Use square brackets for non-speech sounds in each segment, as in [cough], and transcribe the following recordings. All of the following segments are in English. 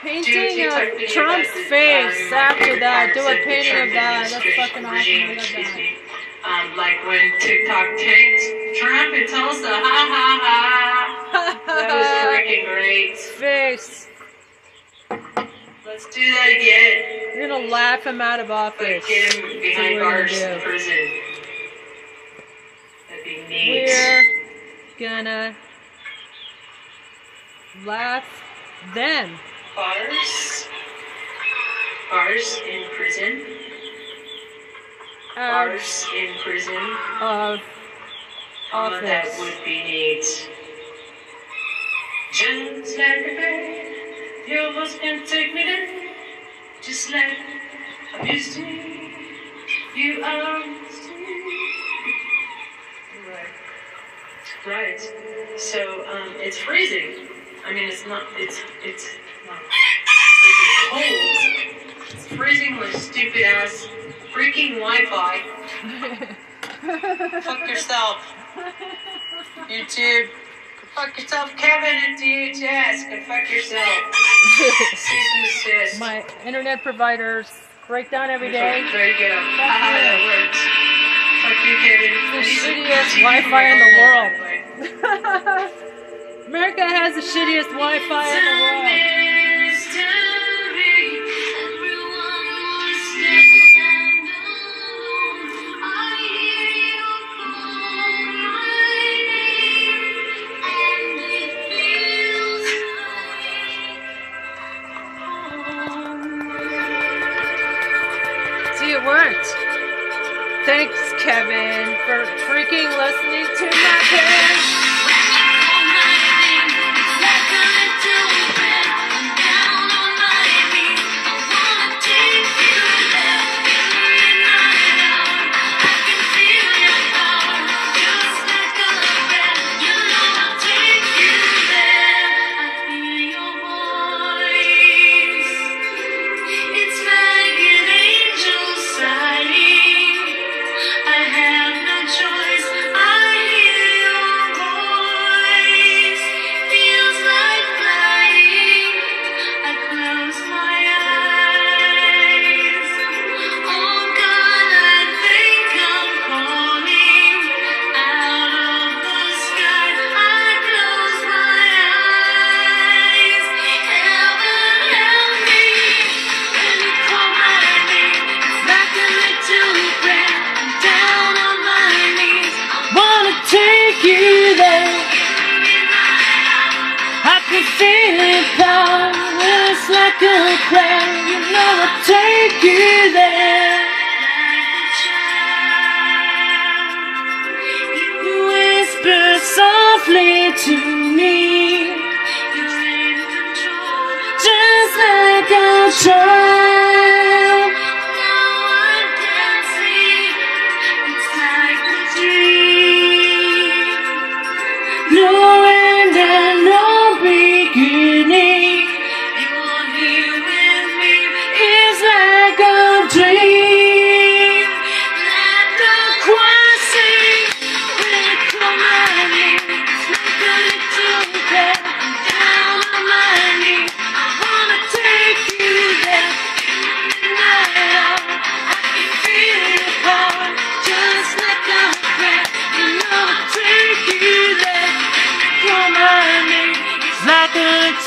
painting of Trump's face after that. Do a painting of that. That's fucking awesome. I love that. Um, like when TikTok tanked Trump in Tulsa. Ha ha ha. That was [laughs] freaking great. Face. Let's do that again. You're gonna laugh him out of office. get him behind bars in prison. That'd be neat. We're gonna laugh them. Bars. Bars in prison. out Bars in prison. of Oh, that would be neat. Just like a bird, your voice can take me there. Just like I'm used to. You are used to. Right. Right. So, um, it's freezing. I mean, it's not, it's, it's freezing cold. It's freezing with stupid ass freaking Wi-Fi. [laughs] Fuck yourself. YouTube. Fuck yourself, Kevin and DHS. Go fuck yourself. Cease. My internet providers break down every day. There you go. Haha, that works. Fuck you, Kevin. The I need some shittiest Wi-Fi in the world. [laughs] America has the shittiest Wi-Fi in the world. Worked. Thanks, Kevin, for freaking listening to my parents.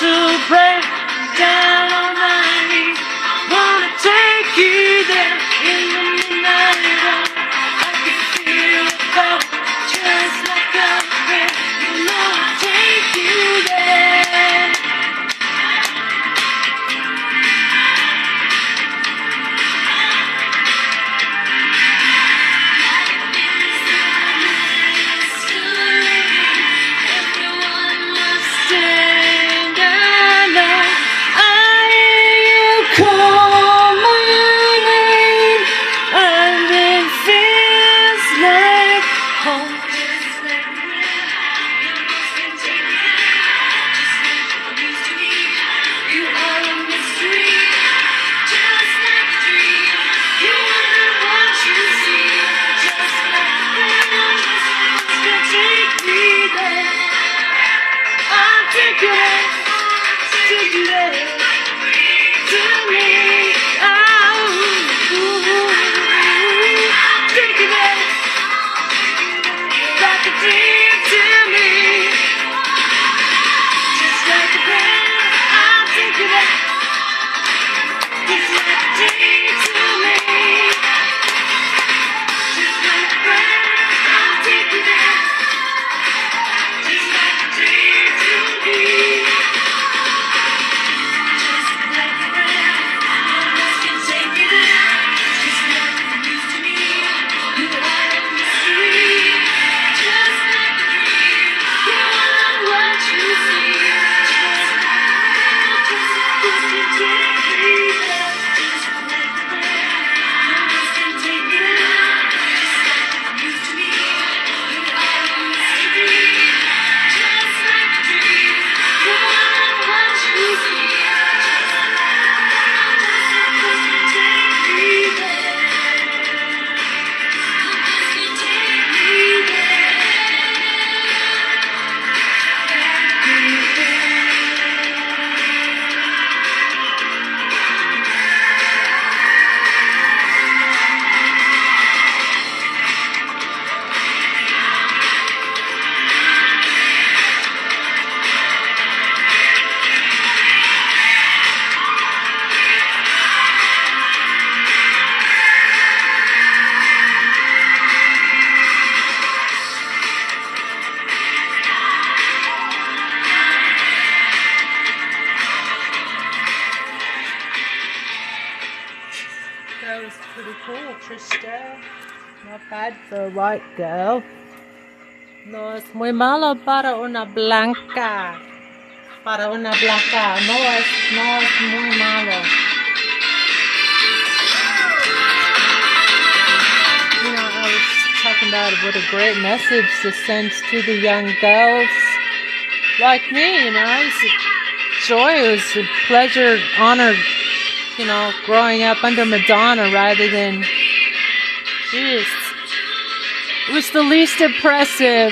to praise. Muy malo para una blanca. Para una blanca. No es, no es muy malo. You know, I was talking about what a great message this sends to the young girls like me, you know. It's a joy, it was a pleasure, honor, you know, growing up under Madonna rather than jeez. It was the least oppressive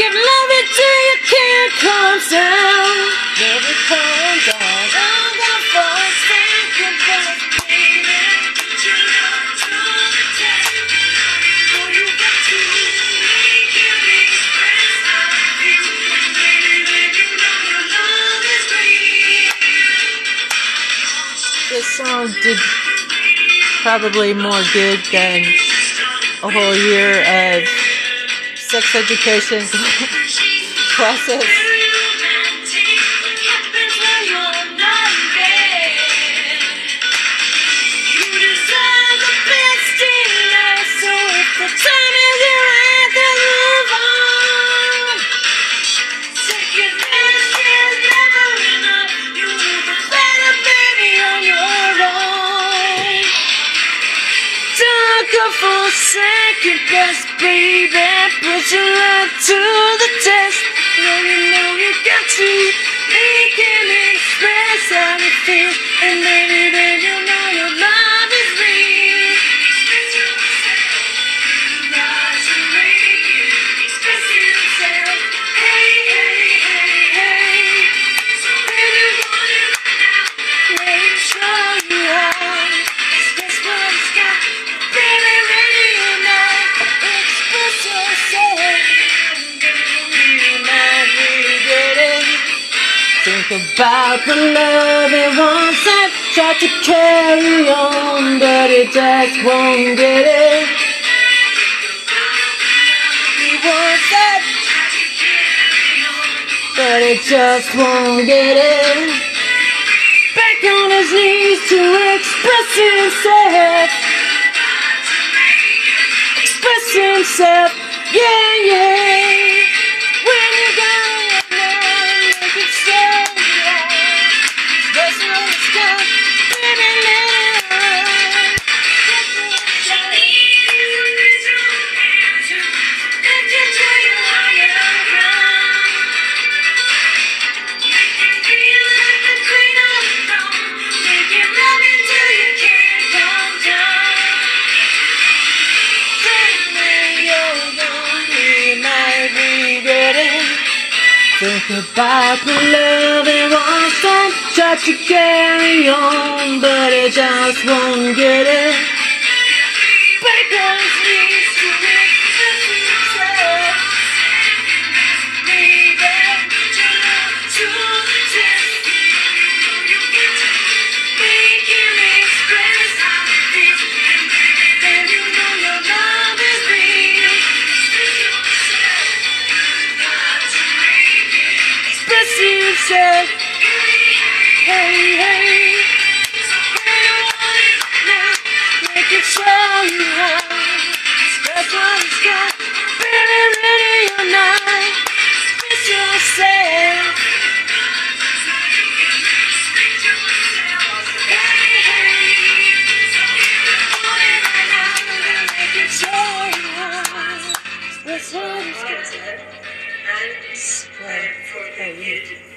Love it till you can't calm down. Never calm down. Calm down for a second, but baby, put your love to the test. You got to make him express how you feel. And baby, you know your love is real. This song did probably more good than a whole year of sex education. [laughs] For second best, baby, put your love to the test. Now you know you got to make him express how you feel, and baby, then think about the love it once I tried to carry on, but it just won't get it. It wants it, but it just won't get it. Back on his knees to express himself. Express himself, yeah, yeah. Fight for love and wants and try to carry on, but it just won't get it. counselor and uh, for the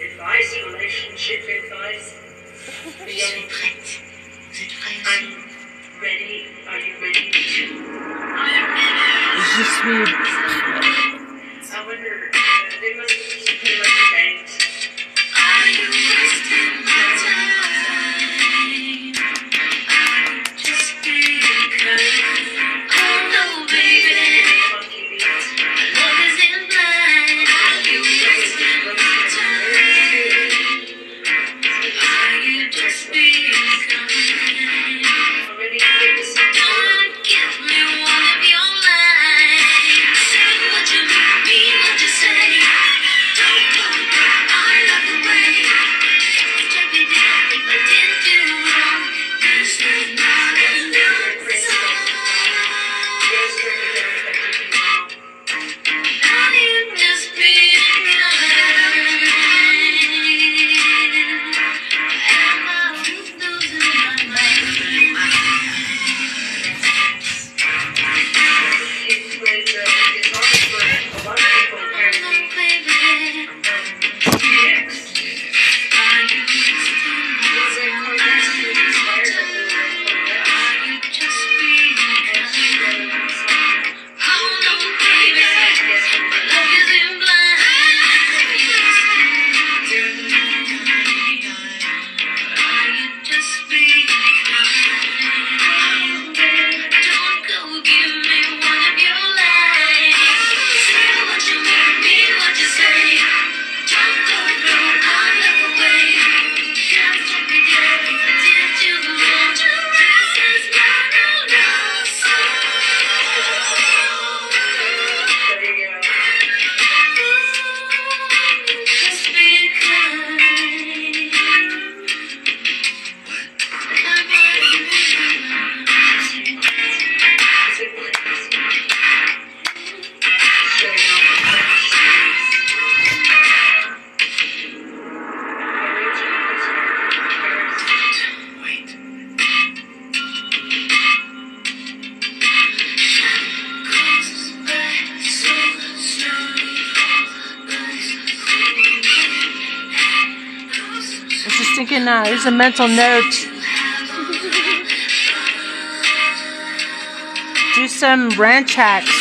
advice, relationship advice [laughs] for young. I'm ready. Are you ready to? Je suis prête. I wonder, uh, they must be. Are you listening? Here's a mental note. Do some ranch hacks.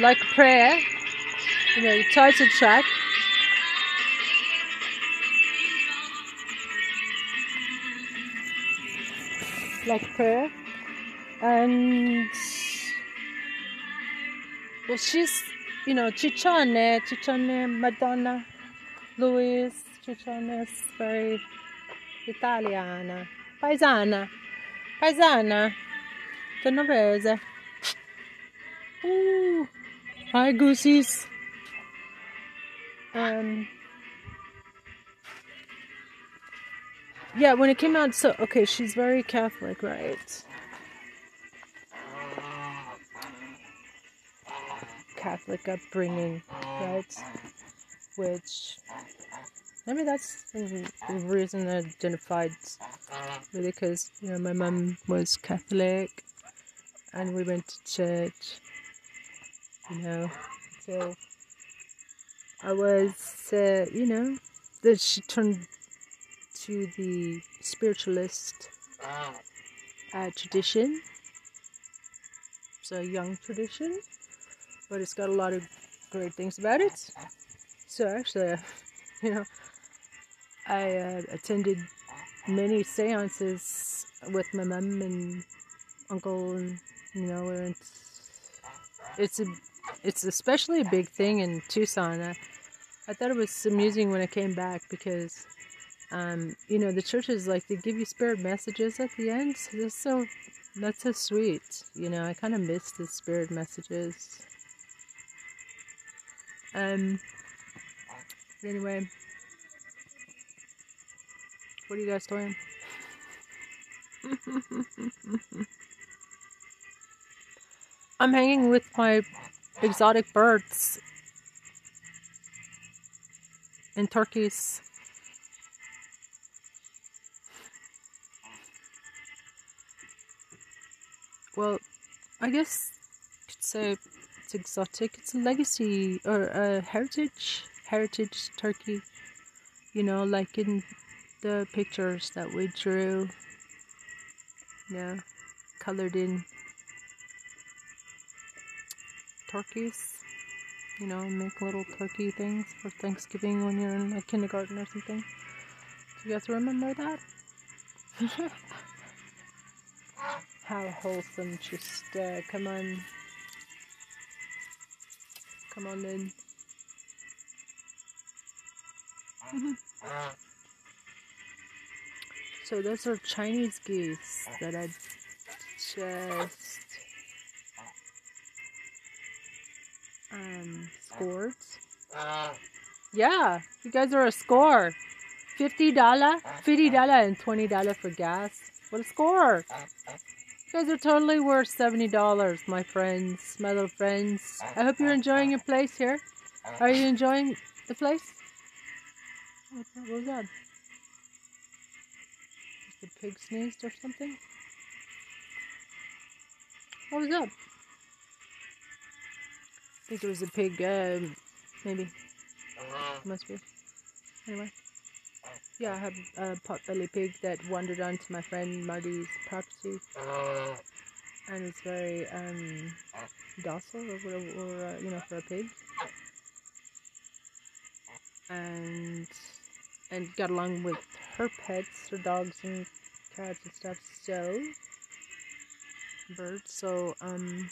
Like prayer, you know, title track. Like prayer, and well, she's, you know, Ciccone, Ciccone, Madonna, Louise, Ciccone is very italiana, paesana, paesana, genovese. Ooh, hi goosies. Um, yeah, when it came out, so okay, she's very Catholic, right? Catholic upbringing, right? Which maybe that's the reason I identified with it because you know my mum was Catholic and we went to church, you know, so I was, uh, you know, then she turned to the spiritualist uh, tradition. It's a young tradition, but it's got a lot of great things about it. So actually, [laughs] you know, I uh, attended many seances with my mum and uncle, and you know, and it's a it's especially a big thing in Tucson. I, I thought it was amusing when I came back because, um, you know, the churches like they give you spirit messages at the end. So that's so that's so sweet. You know, I kind of miss the spirit messages. Um. Anyway, what are you guys doing? [laughs] I'm hanging with my exotic birds and turkeys. Well, I guess you could say it's exotic. It's a legacy or a heritage heritage turkey. You know, like in the pictures that we drew. Yeah, colored in turkeys. You know, make little turkey things for Thanksgiving when you're in like kindergarten or something. Do you guys remember that? [laughs] How wholesome! Just uh, come on, come on in. [laughs] so those are Chinese geese that I just um scored. Yeah, you guys are a score. Fifty dollar, fifty dollar, and twenty dollar for gas. What a score! You guys are totally worth seventy dollars, my friends, my little friends. I hope you're enjoying your place here. Are you enjoying the place? What was that? A pig sneezed or something? What was that? I think it was a pig, um, maybe. Must be. Anyway. Yeah, I have a potbelly pig that wandered onto my friend Marty's property. And it's very um, docile, or, or uh, you know, for a pig. And and got along with her pets, her dogs and cats and stuff. So birds. So um,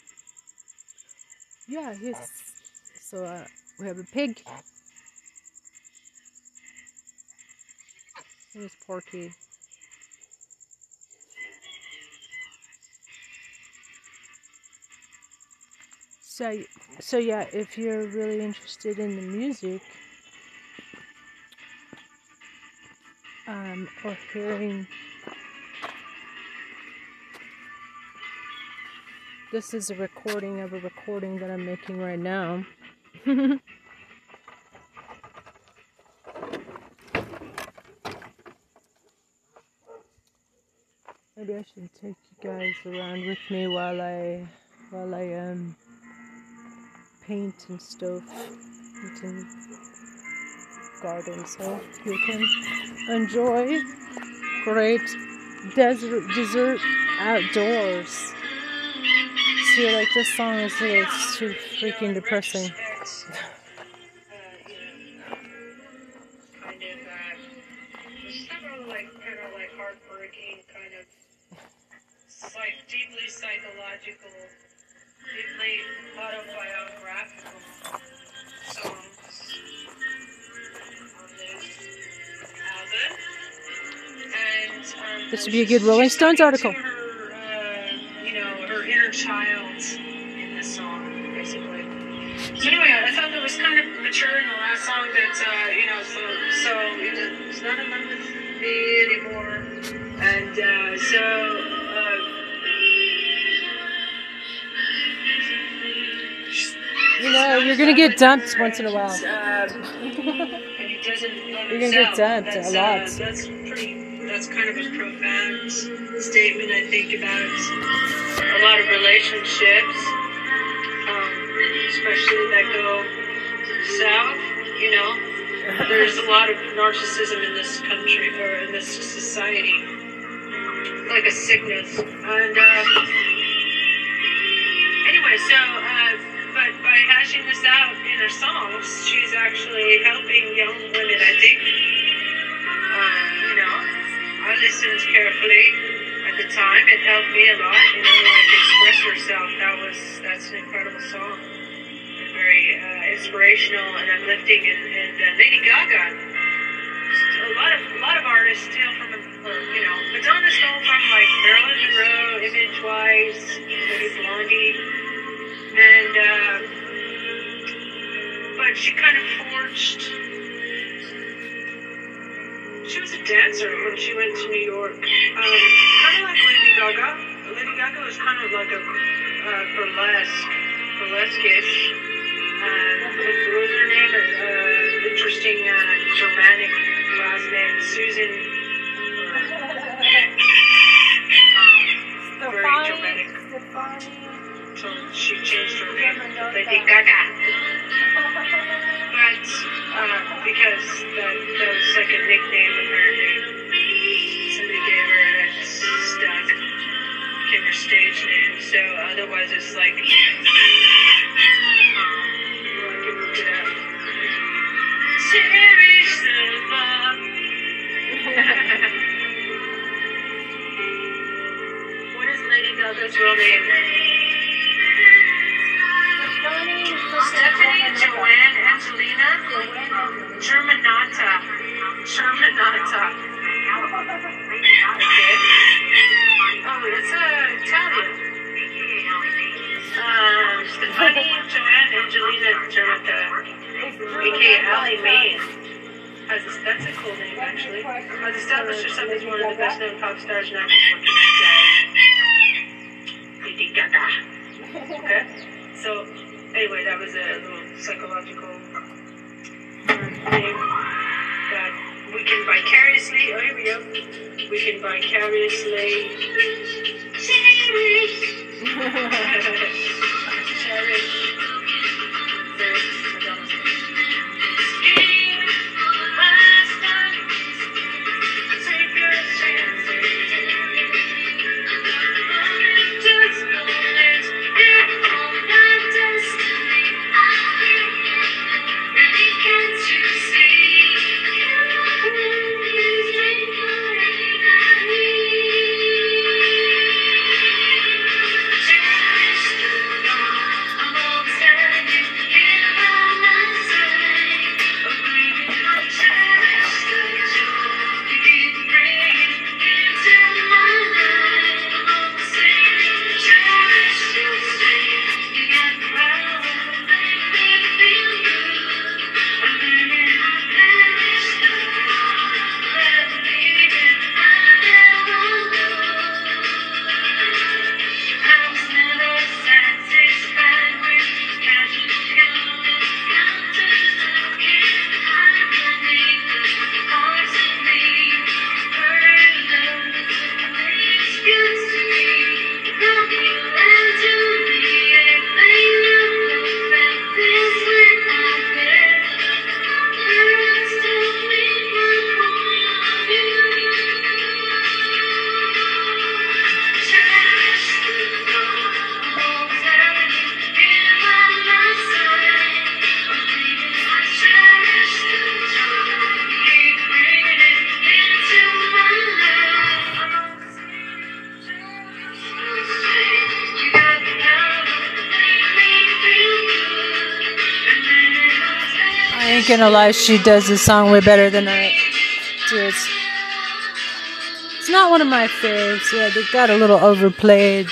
yeah, he's so uh, we have a pig. Here's Porky. So, so yeah, if you're really interested in the music um, or hearing, this is a recording of a recording that I'm making right now. [laughs] Maybe I should take you guys around with me while I while I um paint and stuff and garden so you can enjoy great desert desert outdoors. See like this song is it's too freaking depressing. kind of, several like kind of like heartbreaking, kind of psych, deeply psychological, deeply autobiographical songs on this album. And um, This would be a good Rolling Stones article. Her, uh, you know, her inner child so, uh, You know, you're gonna get dumped once in a while. [laughs] Um, and he doesn't love You're gonna get dumped a lot. Uh, that's pretty. That's kind of a profound statement, I think, about a lot of relationships, um, especially that go south. You know, [laughs] there's a lot of narcissism in this country or in this society, like a sickness. And uh, anyway, so. Uh, but by hashing this out in her songs, she's actually helping young women, I think. Um, you know, I listened carefully at the time. It helped me a lot, you know, like express herself. That was, that's an incredible song. And very uh, inspirational and uplifting. And, and uh, Lady Gaga, a lot of, a lot of artists steal from, you know, Madonna stole from like Marilyn Monroe, image-wise, maybe Blondie and uh, but she kind of forged. She was a dancer when she went to New York, um, kind of like Lady Gaga. Lady Gaga was kind of like a uh, burlesque, burlesque-ish. Uh, what was her name? Uh, interesting uh, Germanic last name, Susan. Um, very Germanic. So she changed her name to Lady Gaga. But uh, because that, was like a nickname apparently. Somebody gave her and it stuck. Her stage name. So otherwise it's like um, I ain't gonna lie, she does this song way better than I do. It's, it's not one of my faves. Yeah, they got a little overplayed.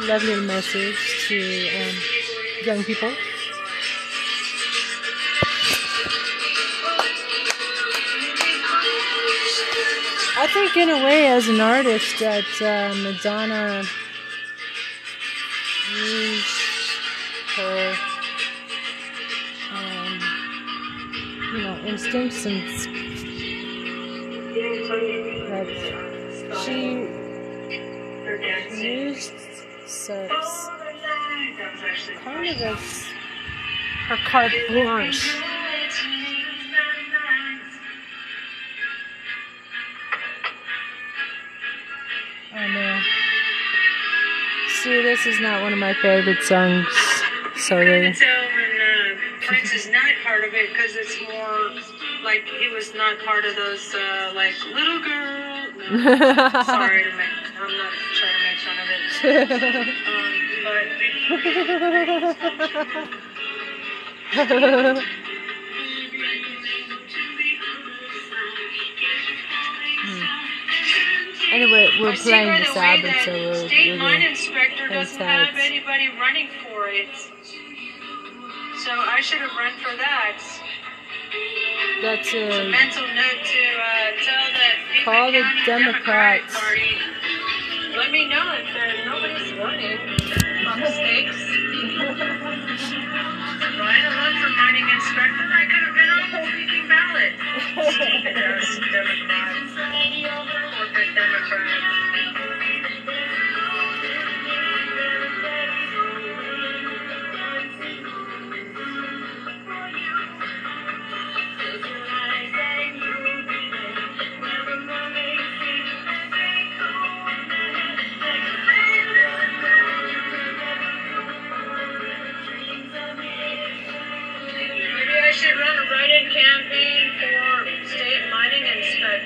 Message there. It's a lovely message to um, young people. I think, in a way, as an artist, that uh, Madonna used her, um, you know, instincts and that she used sex that was kind of as her carte blanche. I know. See, this is not one of my favorite songs. Sorry. uh, Prince is not part of it because it's more like he was not part of those uh, like little girl. No, [laughs] sorry to make. Anyway, we're playing the that so we're, state mine inspector doesn't have anybody running for it. So I should have run for that. that's A a mental note to uh, tell that Call the County Democratic Democrats. Party. Let me know if uh, nobody's running. Mistakes. Ryan, a run for mining inspector. I could have been on the freaking ballot. Stupid ass [laughs]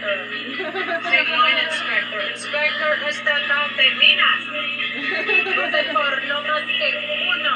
inspector. State mine inspector. Inspector estatal de minas. Vote por no más que uno.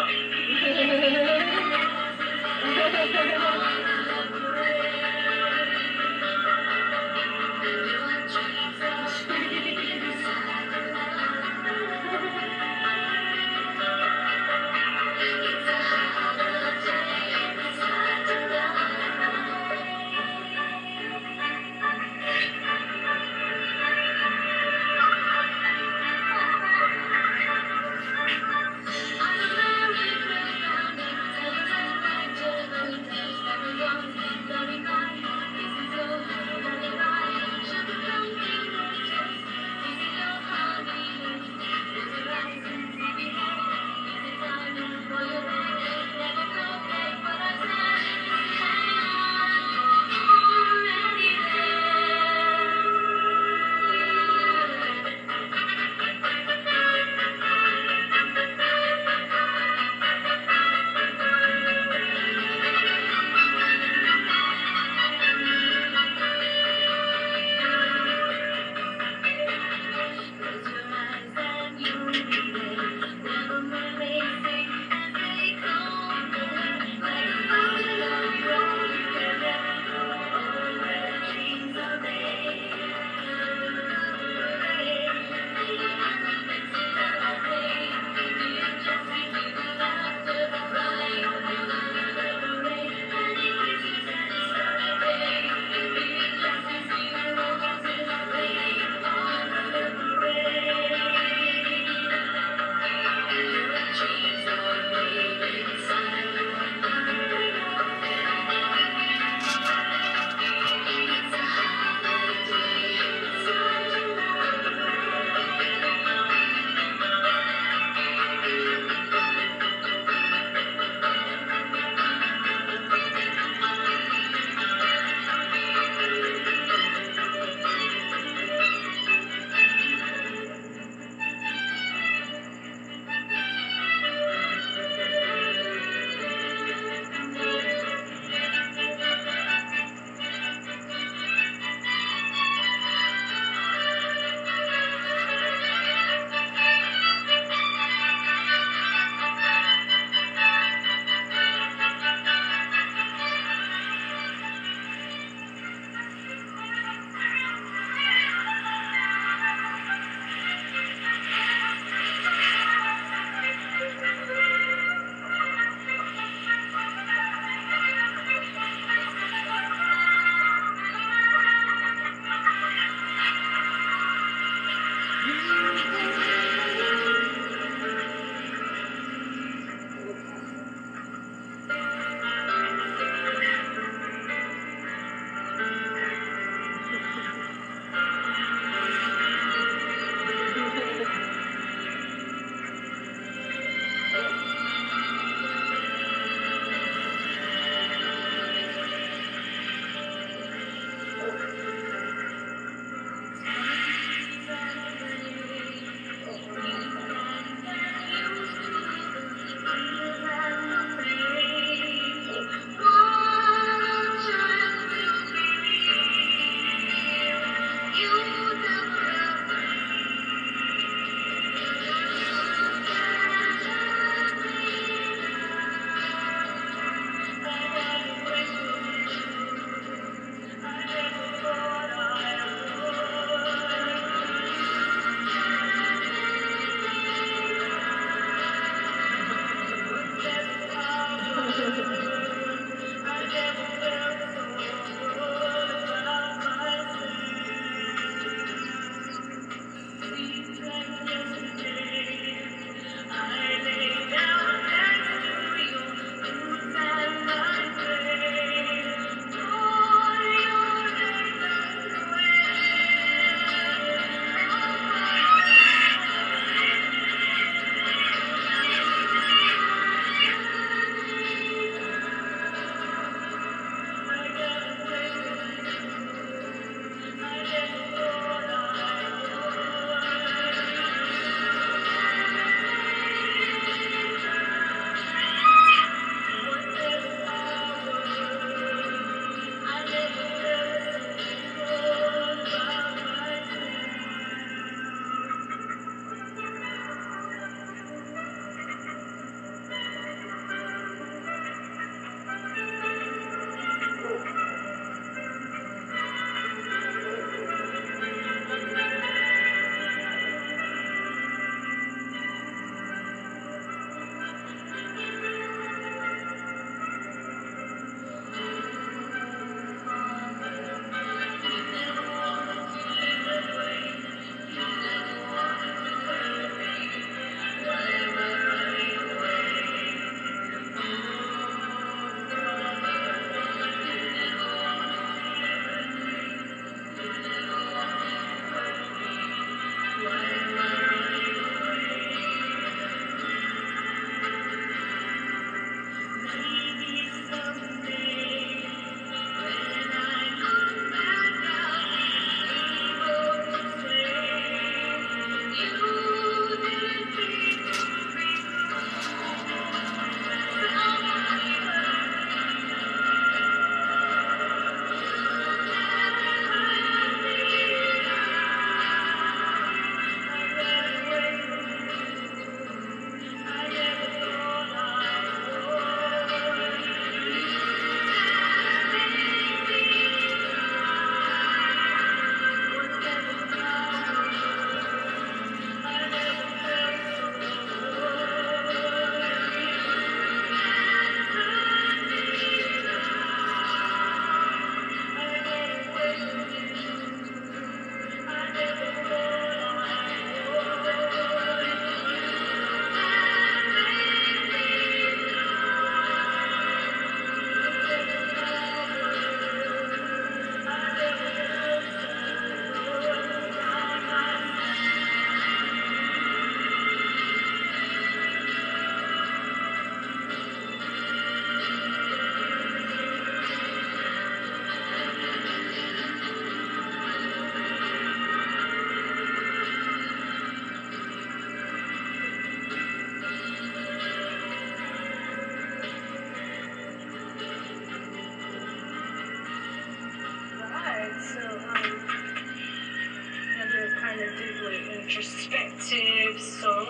Deeply introspective song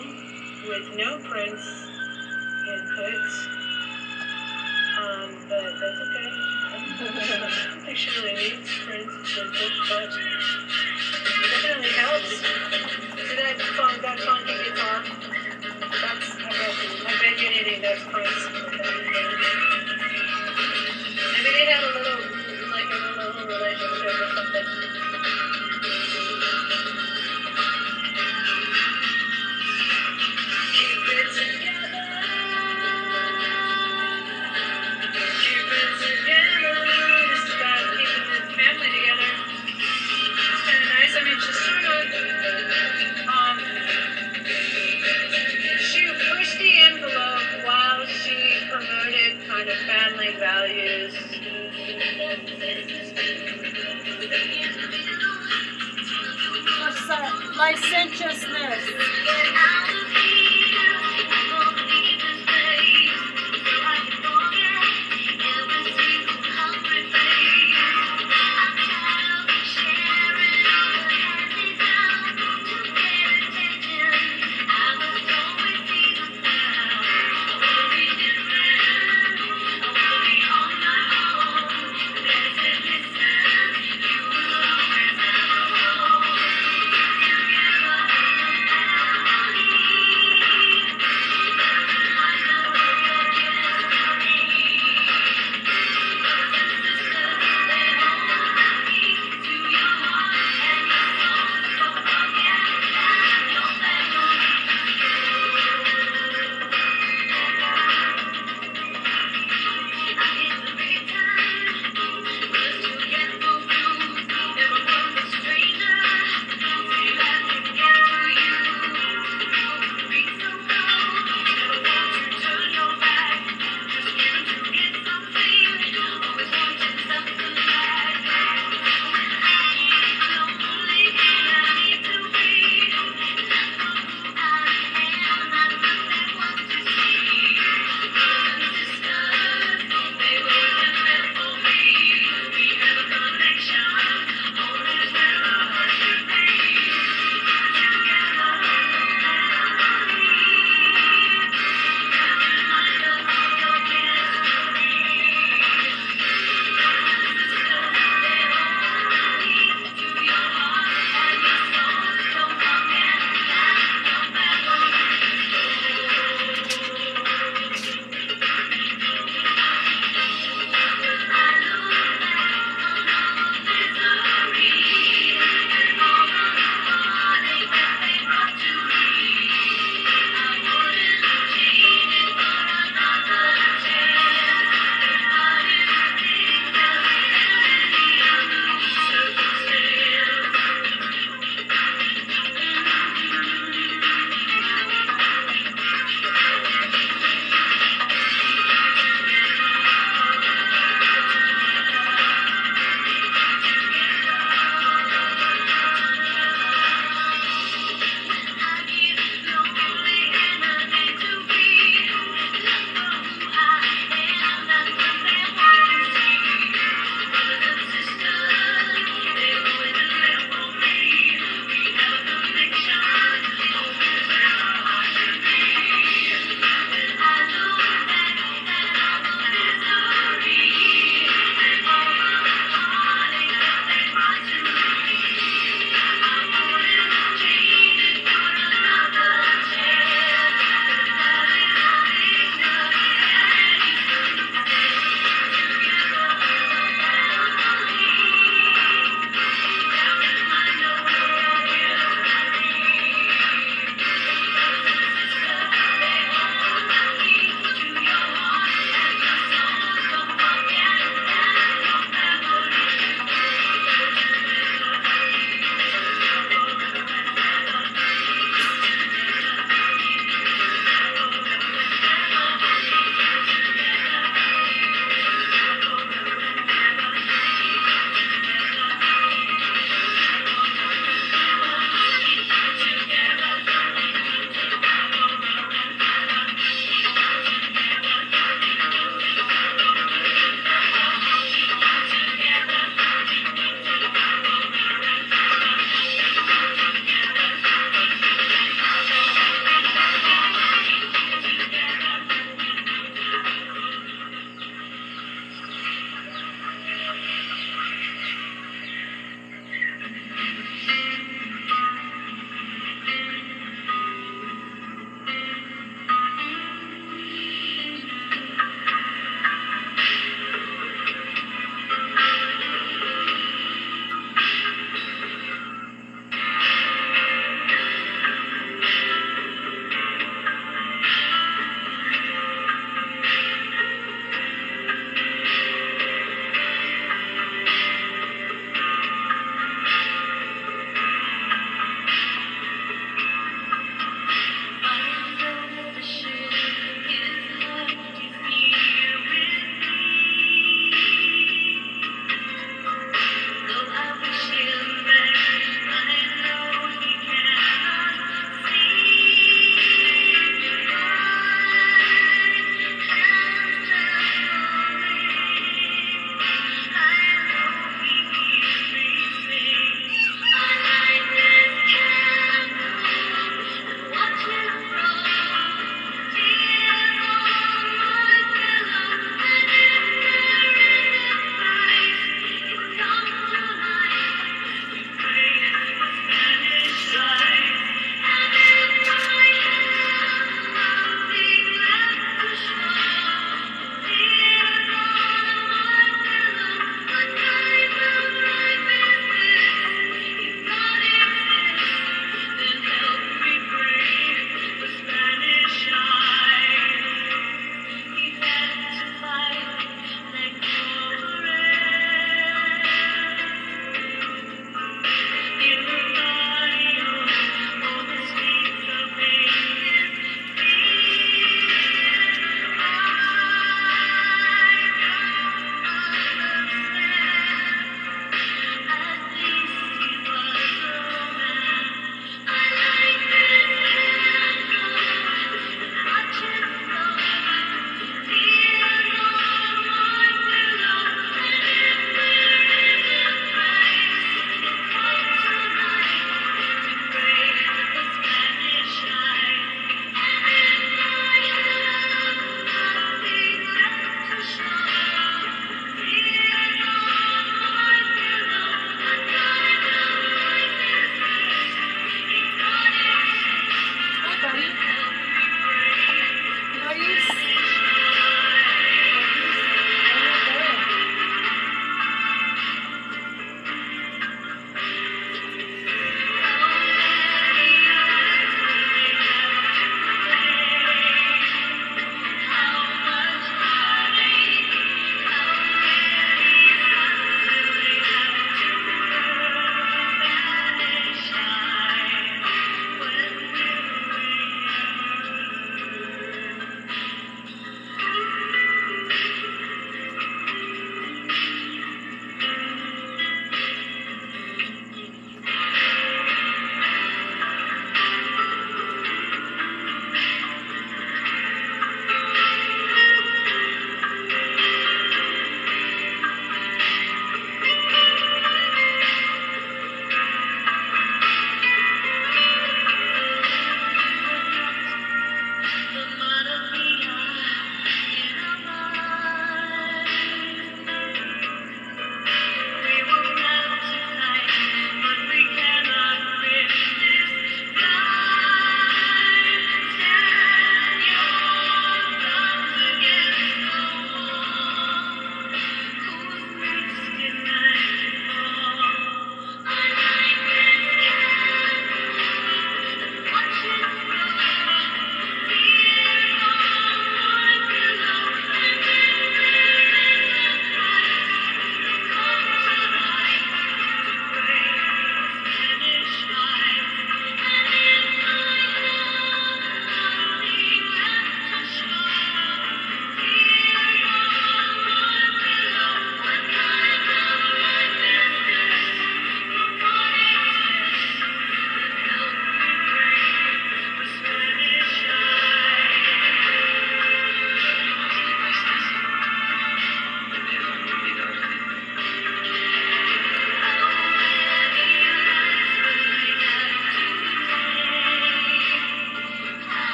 with no Prince input. Um, but that's okay. I don't think she really needs Prince input, but it definitely helps. See that fun, that funky guitar? That's, I bet, I bet you needing that Prince. Maybe they had a little, like a little relationship or something. Licentiousness.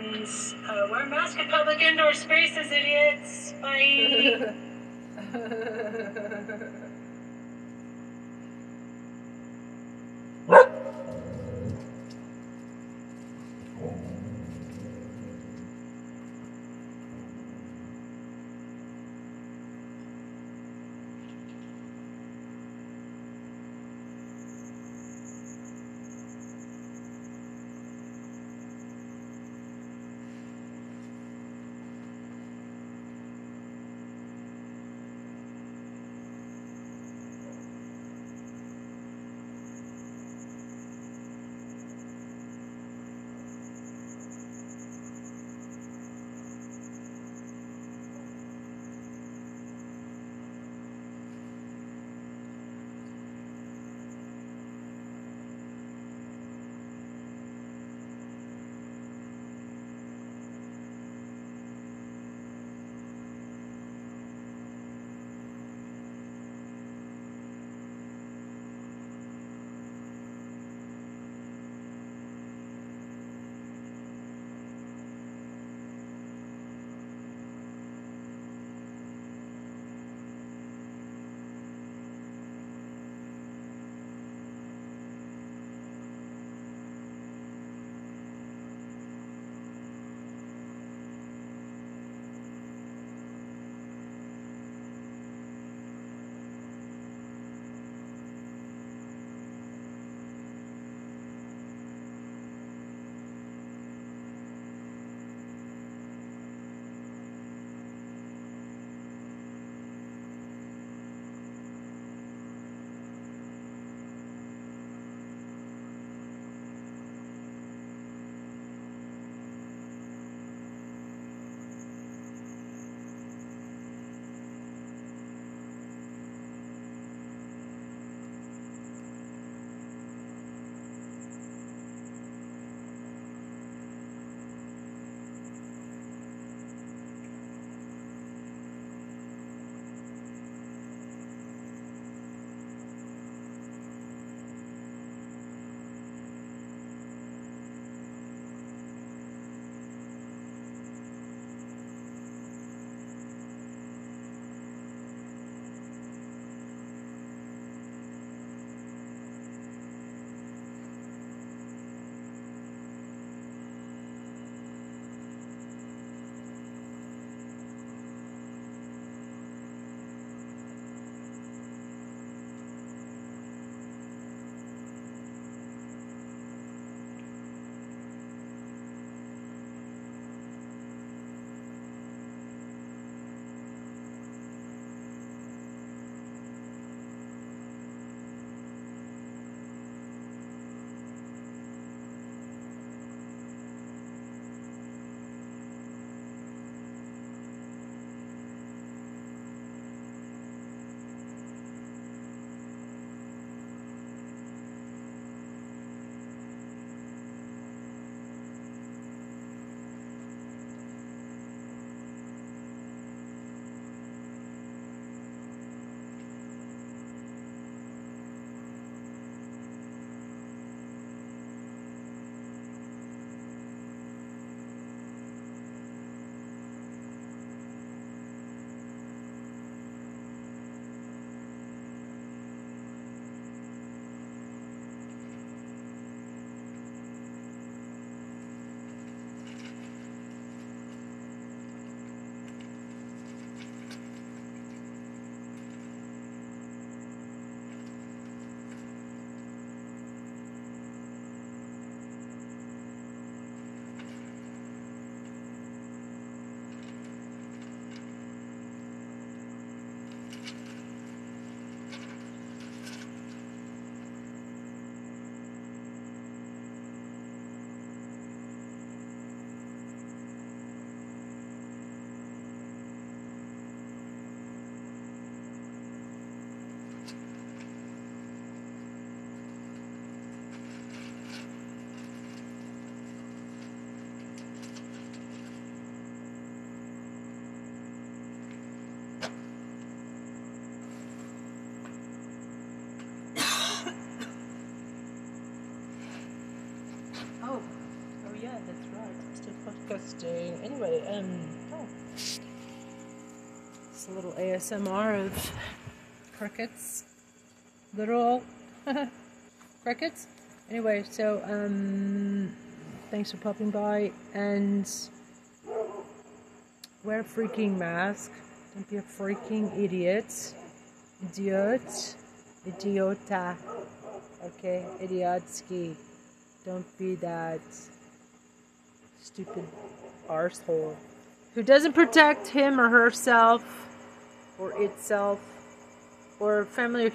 And uh, wear a mask in public indoor spaces, idiots. Bye. [laughs] disgusting. Anyway, um, oh. it's a little ASMR of crickets, literal [laughs] crickets. Anyway, so um, thanks for popping by and wear a freaking mask. Don't be a freaking idiot. Idiot. Idiota. Okay, idiotsky. Don't be that stupid arsehole who doesn't protect him or herself or itself or family